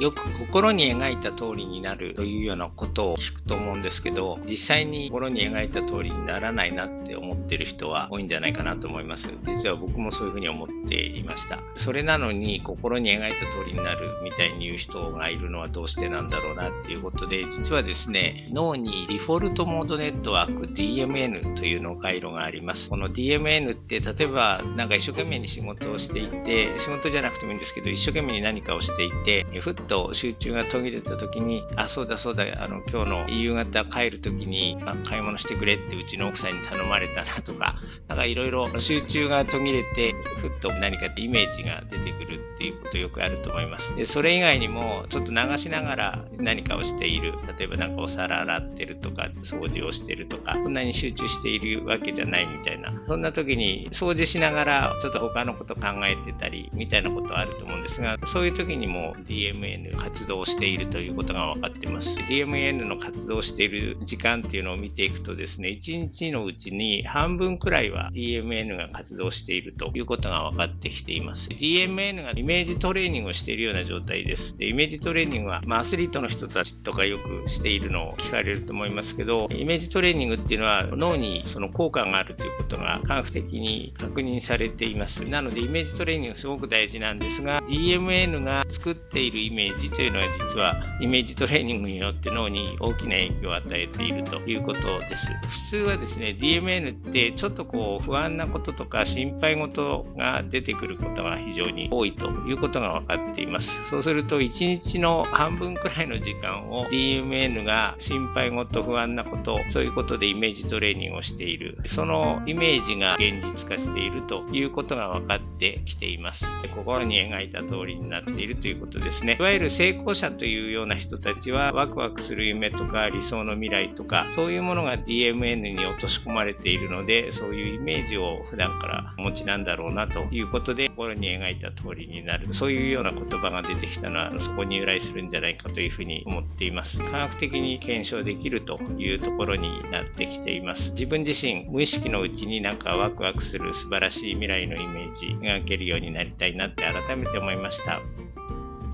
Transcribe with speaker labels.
Speaker 1: よく心に描いた通りになるというようなことを聞くと思うんですけど実際に心に描いた通りにならないなって思ってる人は多いんじゃないかなと思います。実は僕もそういうふうに思っていました。それなのに心に描いた通りになるみたいに言う人がいるのはどうしてなんだろうなっていうことで実はですね脳にデフォルトモードネットワーク DMN という脳回路があります。この DMN って例えばなんか一生懸命に仕事をしていて仕事じゃなくてもいいんですけど一生懸命に何かをしていてふっと集中が途切れた時に、あ、そうだそうだ、あの、今日の夕方帰る時に、買い物してくれってうちの奥さんに頼まれたなとか、なんかいろいろ集中が途切れて、ふっと何かイメージが出てくるっていうことよくあると思います。で、それ以外にも、ちょっと流しながら何かをしている。例えばなんかお皿洗ってるとか、掃除をしてるとか、こんなに集中しているわけじゃないみたいな。そんな時に掃除しながら、ちょっと他のこと考えてたり、みたいなことはあると思うんですが、そういう時にも DMA DMN 活動しているということが分かってます。DMN の活動している時間っていうのを見ていくとですね、1日のうちに半分くらいは DMN が活動しているということが分かってきています。DMN がイメージトレーニングをしているような状態です。でイメージトレーニングは、まあ、アスリートの人たちとかよくしているのを聞かれると思いますけど、イメージトレーニングっていうのは脳にその効果があるということが科学的に確認されています。なのでイメージトレーニングすごく大事なんですが、DMN が作っているイメージというのは実はイメージトレーニングによって脳に大きな影響を与えているということです。普通はですね、DMN ってちょっとこう不安なこととか心配事が出てくることが非常に多いということが分かっています。そうすると1日の半分くらいの時間を DMN が心配事、不安なこと、そういうことでイメージトレーニングをしている。そのイメージが現実化しているということが分かってきています。心に描いた通りになっているということですね。ゆる成功者というような人たちはワクワクする夢とか理想の未来とかそういうものが DMN に落とし込まれているのでそういうイメージを普段からお持ちなんだろうなということで心に描いた通りになる。そういうような言葉が出てきたのはそこに由来するんじゃないかというふうに思っています。科学的に検証できるというところになってきています。自分自身無意識のうちになんかワクワクする素晴らしい未来のイメージ描けるようになりたいなって改めて思いました。